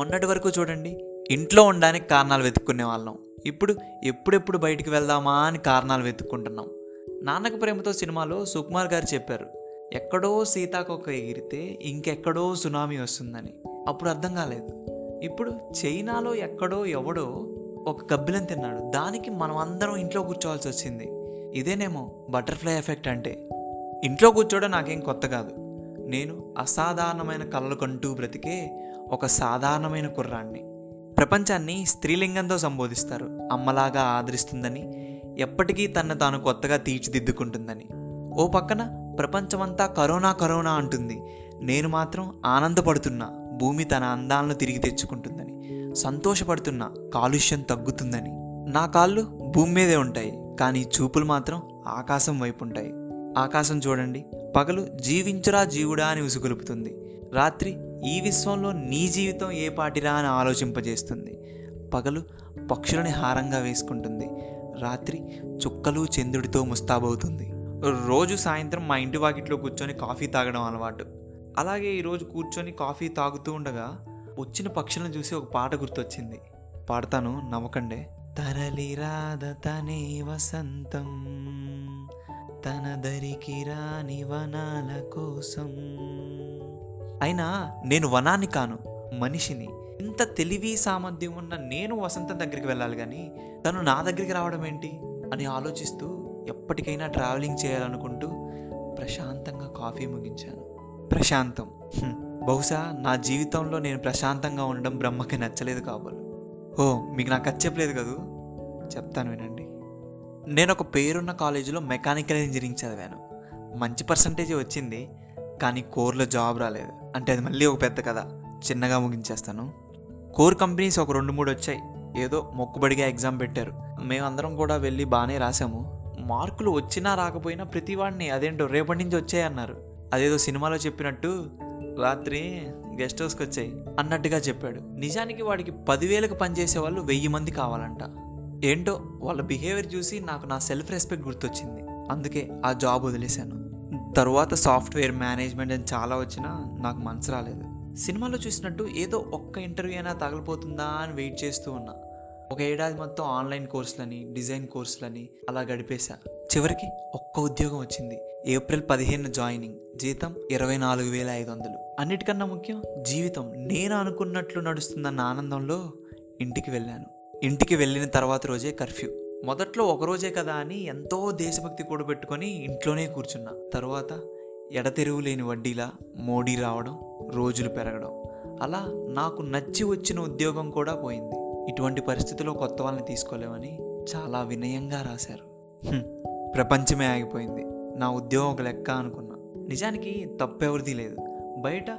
మొన్నటి వరకు చూడండి ఇంట్లో ఉండడానికి కారణాలు వెతుక్కునే వాళ్ళం. ఇప్పుడు ఎప్పుడెప్పుడు బయటికి వెళ్దామా అని కారణాలు వెతుక్కుంటున్నాం. నాన్నకు ప్రేమతో సినిమాలో సుకుమార్ గారు చెప్పారు ఎక్కడో సీతాకొక ఎగిరితే ఇంకెక్కడో సునామీ వస్తుందని. అప్పుడు అర్థం కాలేదు. ఇప్పుడు చైనాలో ఎక్కడో ఎవడో ఒక గబ్బిలం తిన్నాడు. దానికి మనం అందరం ఇంట్లో కూర్చోవాల్సి వచ్చింది. ఇదేనేమో బటర్ఫ్లై ఎఫెక్ట్ అంటే. ఇంట్లో కూర్చోవడం నాకేం కొత్త కాదు. నేను అసాధారణమైన కళలు కంటూ బ్రతికే ఒక సాధారణమైన కుర్రాన్ని ప్రపంచాన్ని స్త్రీలింగంతో సంబోధిస్తారు. అమ్మలాగా ఆదరిస్తుందని ఎప్పటికీ తన్ను తాను కొత్తగా తీర్చిదిద్దుకుంటుందని. ఓ పక్కన ప్రపంచమంతా కరోనా కరోనా అంటుంది. నేను మాత్రం ఆనందపడుతున్నా భూమి తన అందాలను తిరిగి తెచ్చుకుంటుందని సంతోషపడుతున్నా కాలుష్యం తగ్గుతుందని. నా కాళ్ళు భూమి మీదే ఉంటాయి కానీ చూపులు మాత్రం ఆకాశం వైపు ఉంటాయి. ఆకాశం చూడండి. పగలు జీవించురా జీవుడా అని ఉసుగొలుపుతుంది రాత్రి ఈ విశ్వంలో నీ జీవితం ఏ పాటిరా అని ఆలోచింపజేస్తుంది. పగలు పక్షులని హారంగా వేసుకుంటుంది. రాత్రి చుక్కలు చంద్రుడితో ముస్తాబవుతుంది. రోజు సాయంత్రం మా ఇంటి వాకిట్లో కూర్చొని కాఫీ తాగడం అలవాటు. అలాగే ఈరోజు కూర్చొని కాఫీ తాగుతూ ఉండగా వచ్చిన పక్షులను చూసి ఒక పాట గుర్తొచ్చింది. పాడతాను నవ్వకండే. తరలిరాద తనే వసంతం. తన దరికి రాని వనాల కోసం. అయినా నేను వనాన్ని కాను మనిషిని. ఇంత తెలివి సామర్థ్యం ఉన్న నేను వసంతం దగ్గరికి వెళ్ళాలి కానీ తను నా దగ్గరికి రావడం ఏంటి? అని ఆలోచిస్తూ ఎప్పటికైనా ట్రావెలింగ్ చేయాలనుకుంటూ ప్రశాంతంగా కాఫీ ముగించాను. ప్రశాంతం. బహుశా నా జీవితంలో నేను ప్రశాంతంగా ఉండడం బ్రహ్మకి నచ్చలేదు కాబోలు. ఓ మీకు నాకు అది చెప్పలేదు కదూ? చెప్తాను వినండి. నేను ఒక పేరున్న కాలేజీలో మెకానికల్ ఇంజనీరింగ్ చదివాను. మంచి పర్సంటేజ్ వచ్చింది కానీ కోర్లో జాబ్ రాలేదు. అంటే అది మళ్ళీ ఒక పెద్ద కథ. చిన్నగా ముగించేస్తాను. కోర్ కంపెనీస్ ఒక రెండు మూడు వచ్చాయి. ఏదో మొక్కుబడిగా ఎగ్జామ్ పెట్టారు. మేమందరం కూడా వెళ్ళి బాగానే రాసాము మార్కులు వచ్చినా రాకపోయినా ప్రతి వాడిని అదేంటో రేపటి నుంచి వచ్చాయన్నారు అదేదో సినిమాలో చెప్పినట్టు రాత్రి గెస్ట్ హౌస్కి వచ్చాయి అన్నట్టుగా చెప్పాడు. నిజానికి వాడికి పదివేలకు పనిచేసే వాళ్ళు వెయ్యి మంది కావాలంట. ఏంటో వాళ్ళ బిహేవియర్ చూసి నాకు నా సెల్ఫ్ రెస్పెక్ట్ గుర్తొచ్చింది. అందుకే ఆ జాబ్ వదిలేశాను. తర్వాత సాఫ్ట్వేర్ మేనేజ్మెంట్ అని చాలా వచ్చినా నాకు మనసు రాలేదు. సినిమాలో చూసినట్టు ఏదో ఒక్క ఇంటర్వ్యూ అయినా తగలిపోతుందా అని వెయిట్ చేస్తూ ఉన్నా. ఒక ఏడాది మొత్తం ఆన్లైన్ కోర్సులని డిజైన్ కోర్సులని అలా గడిపేశా. చివరికి ఒక్క ఉద్యోగం వచ్చింది. ఏప్రిల్ పదిహేను జాయినింగ్ జీతం ఇరవై నాలుగు వేల ఐదు వందలు. అన్నిటికన్నా ముఖ్యం జీవితం నేను అనుకున్నట్లు నడుస్తుందన్న ఆనందంలో ఇంటికి వెళ్ళాను. ఇంటికి వెళ్ళిన తర్వాత రోజే కర్ఫ్యూ. మొదట్లో ఒక రోజే కదా అని ఎంతో దేశభక్తి కూడబెట్టుకొని ఇంట్లోనే కూర్చున్నా. తర్వాత ఎడతెరువు లేని వడ్డీలా మోడీ రావడం రోజులు పెరగడం. అలా నాకు నచ్చి వచ్చిన ఉద్యోగం కూడా పోయింది. ఇటువంటి పరిస్థితిలో కొత్త వాళ్ళని తీసుకోలేమని చాలా వినయంగా రాశారు. ప్రపంచమే ఆగిపోయింది. నా ఉద్యోగం ఒక లెక్క అనుకున్నా. నిజానికి తప్పెవరిది లేదు. బయట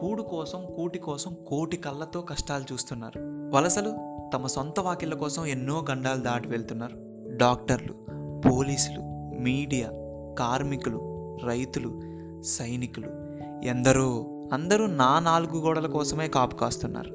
కూడు కోసం కూటి కోసం కోటి కళ్ళతో కష్టాలు చూస్తున్నారు. వలసలు తమ సొంత వాకిళ్ళ కోసం ఎన్నో గండాలు దాటి వెళ్తున్నారు. డాక్టర్లు పోలీసులు మీడియా కార్మికులు రైతులు సైనికులు ఎందరో అందరూ నా నాలుగు గోడల కోసమే కాపు కాస్తున్నారు.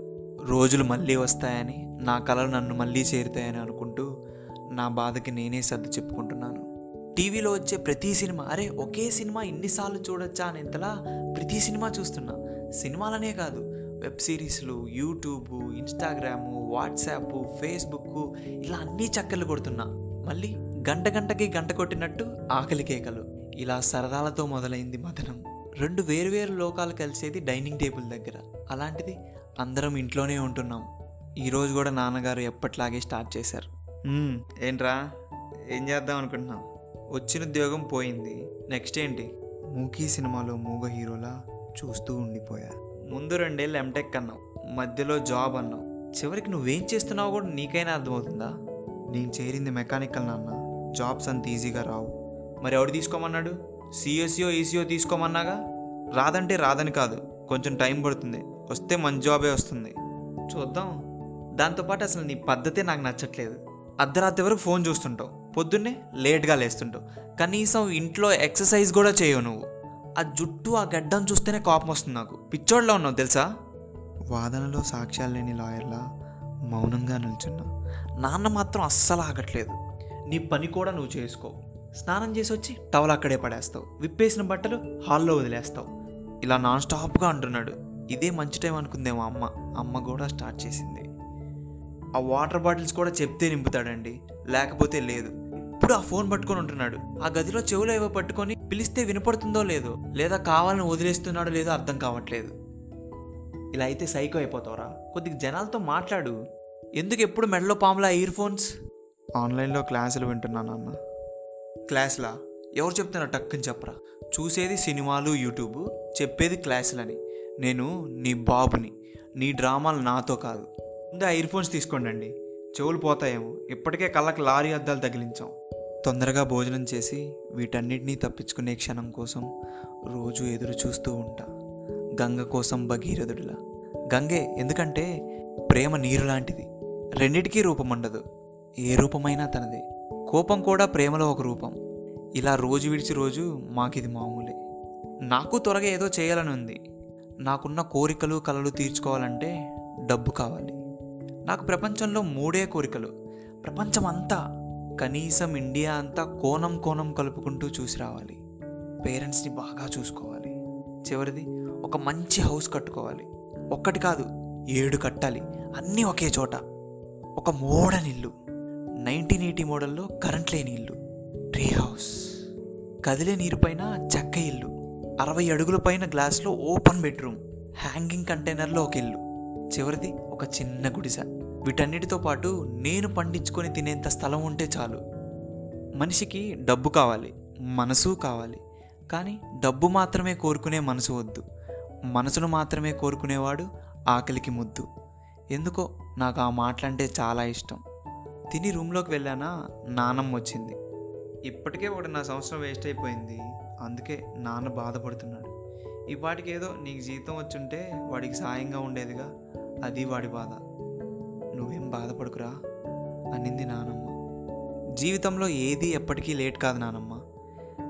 రోజులు మళ్ళీ వస్తాయని నా కలలు నన్ను మళ్ళీ చేరుతాయని అనుకుంటూ నా బాధకి నేనే సర్దు చెప్పుకుంటున్నాను. టీవీలో వచ్చే ప్రతి సినిమా అరే ఒకే సినిమా ఇన్నిసార్లు చూడొచ్చా అనేంతలా ప్రతి సినిమా చూస్తున్నా. సినిమాలనే కాదు వెబ్ సిరీస్లు యూట్యూబ్ ఇన్స్టాగ్రాము వాట్సాప్ ఫేస్బుక్ ఇలా అన్నీ చక్కర్లు కొడుతున్నా. మళ్ళీ గంట గంటకి గంట కొట్టినట్టు ఆకలి కేకలు. ఇలా సరదాలతో మొదలైంది మదనం. రెండు వేరువేరు లోకాలు కలిసేది డైనింగ్ టేబుల్ దగ్గర. అలాంటిది అందరం ఇంట్లోనే ఉంటున్నాం. ఈరోజు కూడా నాన్నగారు ఎప్పట్లాగే స్టార్ట్ చేశారు. "మ్మ్, ఏంట్రా? ఏం చేద్దాం అనుకుంటున్నాం వచ్చిన ఉద్యోగం పోయింది. నెక్స్ట్ ఏంటి? మూకీ సినిమాలో మూగ హీరోలా చూస్తూ ఉండిపోయా. ముందు రెండేళ్ళు ఎంటెక్ అన్నావు మధ్యలో జాబ్ అన్నావు. చివరికి నువ్వేం చేస్తున్నావు కూడా నీకైనా అర్థమవుతుందా? నేను చేరింది మెకానికల్ నాన్న జాబ్స్ అంత ఈజీగా రావు. మరి ఎవడు తీసుకోమన్నాడు? సిఎస్ఈఓ ఈసీఓ తీసుకోమన్నాగా? రాదంటే రాదని కాదు కొంచెం టైం పడుతుంది వస్తే మంచి జాబే వస్తుంది. చూద్దాం. దాంతోపాటు అసలు నీ పద్ధతే నాకు నచ్చట్లేదు. అర్ధరాత్రి వరకు ఫోన్ చూస్తుంటావు పొద్దున్నే లేట్గా లేస్తుంటావు. కనీసం ఇంట్లో ఎక్సర్సైజ్ కూడా చేయవు నువ్వు. ఆ జుట్టు ఆ గడ్డం చూస్తేనే కోపం వస్తుంది నాకు. పిచ్చోడ్లో ఉన్నావు తెలుసా? వాదనలో సాక్ష్యాలు లేని లాయర్లా మౌనంగా నిల్చున్నా. నాన్న మాత్రం అస్సలు ఆగట్లేదు. నీ పని కూడా నువ్వు చేసుకో. స్నానం చేసి వచ్చి టవల్ అక్కడే పడేస్తావు. విప్పేసిన బట్టలు హాల్లో వదిలేస్తావు. ఇలా నాన్ స్టాప్గా అంటున్నాడు. ఇదే మంచి టైం అనుకుందేమో అమ్మ. అమ్మ కూడా స్టార్ట్ చేసింది. ఆ వాటర్ బాటిల్స్ కూడా చెప్తే నింపుతాడండి. లేకపోతే లేదు. ఇప్పుడు ఆ ఫోన్ పట్టుకొని ఉంటున్నాడు. ఆ గదిలో చెవులు ఏవో పట్టుకొని పిలిస్తే వినపడుతుందో లేదో లేదా కావాలని వదిలేస్తున్నాడో లేదో అర్థం కావట్లేదు. ఇలా అయితే సైకో అయిపోతావురా. కొద్దిగా జనాలతో మాట్లాడు. ఎందుకు ఎప్పుడు మెడలో పాములా ఇయర్ ఫోన్స్? ఆన్లైన్లో క్లాసులు వింటున్నాను అన్న క్లాస్లా? ఎవరు చెప్తున్నారు టక్కుని చెప్పరా. చూసేది సినిమాలు యూట్యూబ్ చెప్పేది క్లాసులని. నేను నీ బాబుని నీ డ్రామాలు నాతో కాదు. ముందు ఆ ఇయర్ ఫోన్స్ తీసుకోండి చెవులు పోతాయేమో. ఇప్పటికే కళ్ళకి లారీ అద్దాలు తగిలించాం. తొందరగా భోజనం చేసి వీటన్నిటినీ తప్పించుకునే క్షణం కోసం రోజు ఎదురు చూస్తూ ఉంటా. గంగ కోసం భగీరథుడిలా. గంగే ఎందుకంటే ప్రేమ నీరు లాంటిది. రెండిటికీ రూపం ఉండదు. ఏ రూపమైనా తనదే. కోపం కూడా ప్రేమలో ఒక రూపం. ఇలా రోజు విడిచి రోజు మాకిది మామూలే. నాకు త్వరగా ఏదో చేయాలని ఉంది. నాకున్న కోరికలు కలలు తీర్చుకోవాలంటే డబ్బు కావాలి. నాకు ప్రపంచంలో మూడే కోరికలు. ప్రపంచం అంతా కనీసం ఇండియా అంతా కోణం కోణం కలుపుకుంటూ చూసి రావాలి. పేరెంట్స్ని బాగా చూసుకోవాలి. చివరిది ఒక మంచి హౌస్ కట్టుకోవాలి. ఒక్కటి కాదు ఏడు కట్టాలి. అన్నీ ఒకే చోట. ఒక మోడర్న్ ఇల్లు. నైన్టీన్ ఎయిటీ మోడల్లో కరెంట్ లేని ఇల్లు. Tree house. కదిలే నీరుపైన చెక్క ఇల్లు. అరవై అడుగుల పైన గ్లాస్లో ఓపెన్ బెడ్రూమ్. హ్యాంగింగ్ కంటైనర్లో ఒక ఇల్లు. చివరిది ఒక చిన్న గుడిసె. వీటన్నిటితో పాటు నేను పండించుకొని తినేంత స్థలం ఉంటే చాలు. మనిషికి డబ్బు కావాలి మనసు కావాలి. కానీ డబ్బు మాత్రమే కోరుకునే మనసు వద్దు. మనసును మాత్రమే కోరుకునేవాడు ఆకలికి ముద్దు. ఎందుకో నాకు ఆ మాటలంటే చాలా ఇష్టం. తిని రూమ్లోకి వెళ్ళానా నానమ్మ వచ్చింది. ఇప్పటికే ఒకటి నా సంవత్సరం వేస్ట్ అయిపోయింది. అందుకే నాన్న బాధపడుతున్నాడు. ఈ ఏదో నీకు జీతం వచ్చుంటే వాడికి సాయంగా ఉండేదిగా. అది వాడి బాధ. నువ్వేం బాధపడుకురా? అనింది నానమ్మ. జీవితంలో ఏది ఎప్పటికీ లేట్ కాదు నానమ్మ.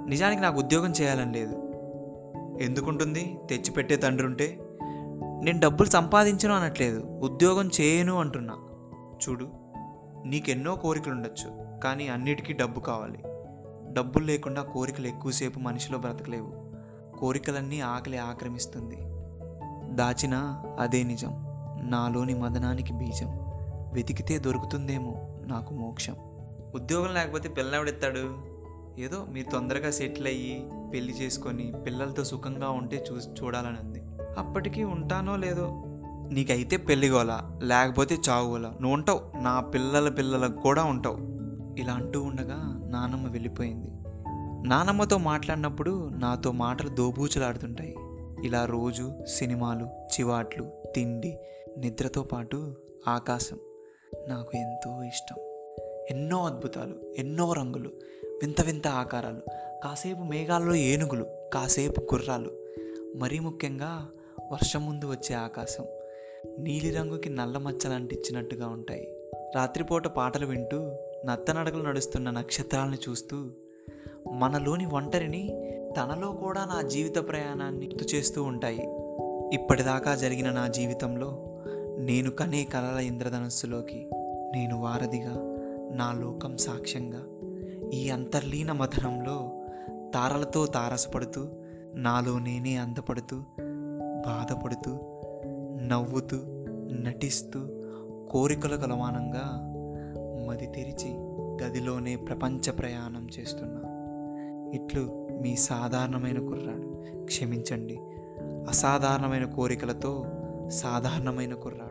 నిజానికి నాకు ఉద్యోగం చేయాలని లేదు. ఎందుకుంటుంది? తెచ్చిపెట్టే తండ్రి ఉంటే నేను డబ్బులు సంపాదించను అనట్లేదు. ఉద్యోగం చేయను అంటున్నా. చూడు నీకెన్నో కోరికలు ఉండొచ్చు కానీ అన్నిటికీ డబ్బు కావాలి. డబ్బులు లేకుండా కోరికలు ఎక్కువసేపు మనిషిలో బ్రతకలేవు. కోరికలన్నీ ఆకలి ఆక్రమిస్తుంది. దాచినా అదే నిజం. నాలోని మదనానికి బీజం. వెతికితే దొరుకుతుందేమో నాకు మోక్షం. ఉద్యోగం లేకపోతే పిల్లనెవడెత్తాడు ఏదో మీరు తొందరగా సెటిల్ అయ్యి పెళ్ళి చేసుకొని పిల్లలతో సుఖంగా ఉంటే చూ చూడాలని ఉంది అప్పటికీ ఉంటానో లేదో? నీకైతే పెళ్ళిగోలా లేకపోతే చావుగోలా నువ్వు ఉంటావు నా పిల్లల పిల్లలకు కూడా ఉంటావు. ఇలా అంటూ ఉండగా నానమ్మ వెళ్ళిపోయింది. నానమ్మతో మాట్లాడినప్పుడు నాతో మాటలు దోబూచులాడుతుంటాయి. ఇలా రోజు సినిమాలు చివాట్లు తిండి నిద్రతో పాటు ఆకాశం నాకు ఎంతో ఇష్టం. ఎన్నో అద్భుతాలు ఎన్నో రంగులు వింత వింత ఆకారాలు కాసేపు మేఘాల్లో ఏనుగులు కాసేపు గుర్రాలు మరీ ముఖ్యంగా వర్షం ముందు వచ్చే ఆకాశం. నీలిరంగుకి నల్ల మచ్చలు అంటించినట్టుగా ఉంటాయి. రాత్రిపూట పాటలు వింటూ నత్తనడకలు నడుస్తున్న నక్షత్రాలను చూస్తూ మనలోని ఒంటరిని తనలో కూడా నా జీవిత ప్రయాణాన్ని గుర్తు చేస్తూ ఉంటాయి. ఇప్పటిదాకా జరిగిన నా జీవితంలో నేను కనే కలల ఇంద్రధనస్సులోకి నేను వారధిగా నా లోకం సాక్ష్యంగా ఈ అంతర్లీన మథనంలో తారలతో తారసపడుతూ నాలో నేనే అందపడుతూ బాధపడుతూ నవ్వుతూ నటిస్తూ కోరికల కలమానంగా మది తెరిచి గదిలోనే ప్రపంచ ప్రయాణం చేస్తున్నా. ఇట్లు మీ సాధారణమైన కుర్రాడు. క్షమించండి. అసాధారణమైన కోరికలతో సాధారణమైన కుర్రాడు.